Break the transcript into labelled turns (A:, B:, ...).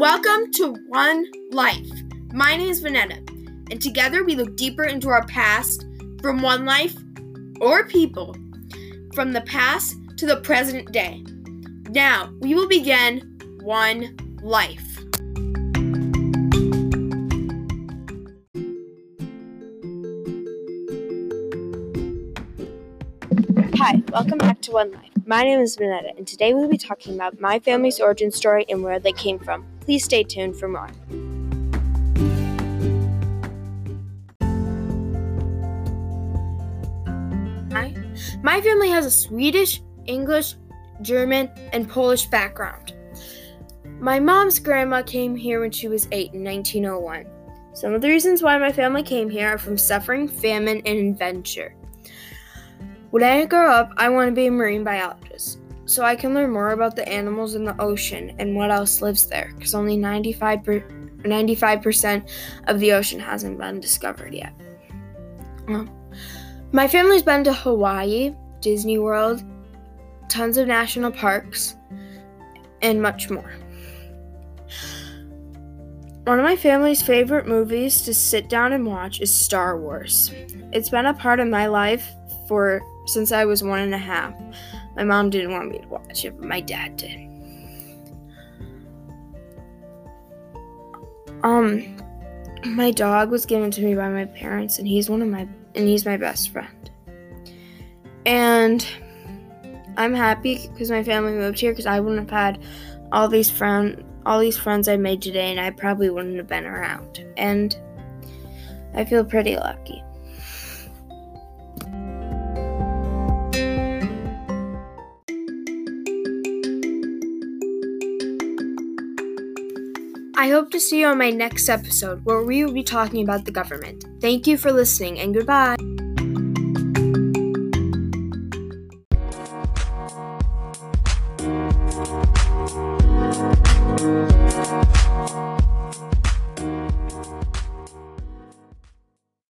A: Welcome to One Life. My name is Vinetta, and together we look deeper into our past from one life or people, from the past to the present day. Now, we will begin One Life. Hi, welcome back to One Life. My name is Vinetta, and today we'll be talking about my family's origin story and where they came from. Please stay tuned for more. Hi. My family has a Swedish, English, German, and Polish background. My mom's grandma came here when she was eight in 1901. Some of the reasons why my family came here are from suffering, famine, and adventure. When I grow up, I want to be a marine biologist so I can learn more about the animals in the ocean and what else lives there because only 95 per, 95% of the ocean hasn't been discovered yet. My family's been to Hawaii, Disney World, tons of national parks, and much more. One of my family's favorite movies to sit down and watch is Star Wars. It's been a part of my life for since I was one and a half. My mom didn't want me to watch it, but my dad did. Um, my dog was given to me by my parents, and he's one of my and he's my best friend. And I'm happy because my family moved here because I wouldn't have had all these friend all these friends I made today, and I probably wouldn't have been around. And I feel pretty lucky. I hope to see you on my next episode where we will be talking about the government. Thank you for listening and goodbye.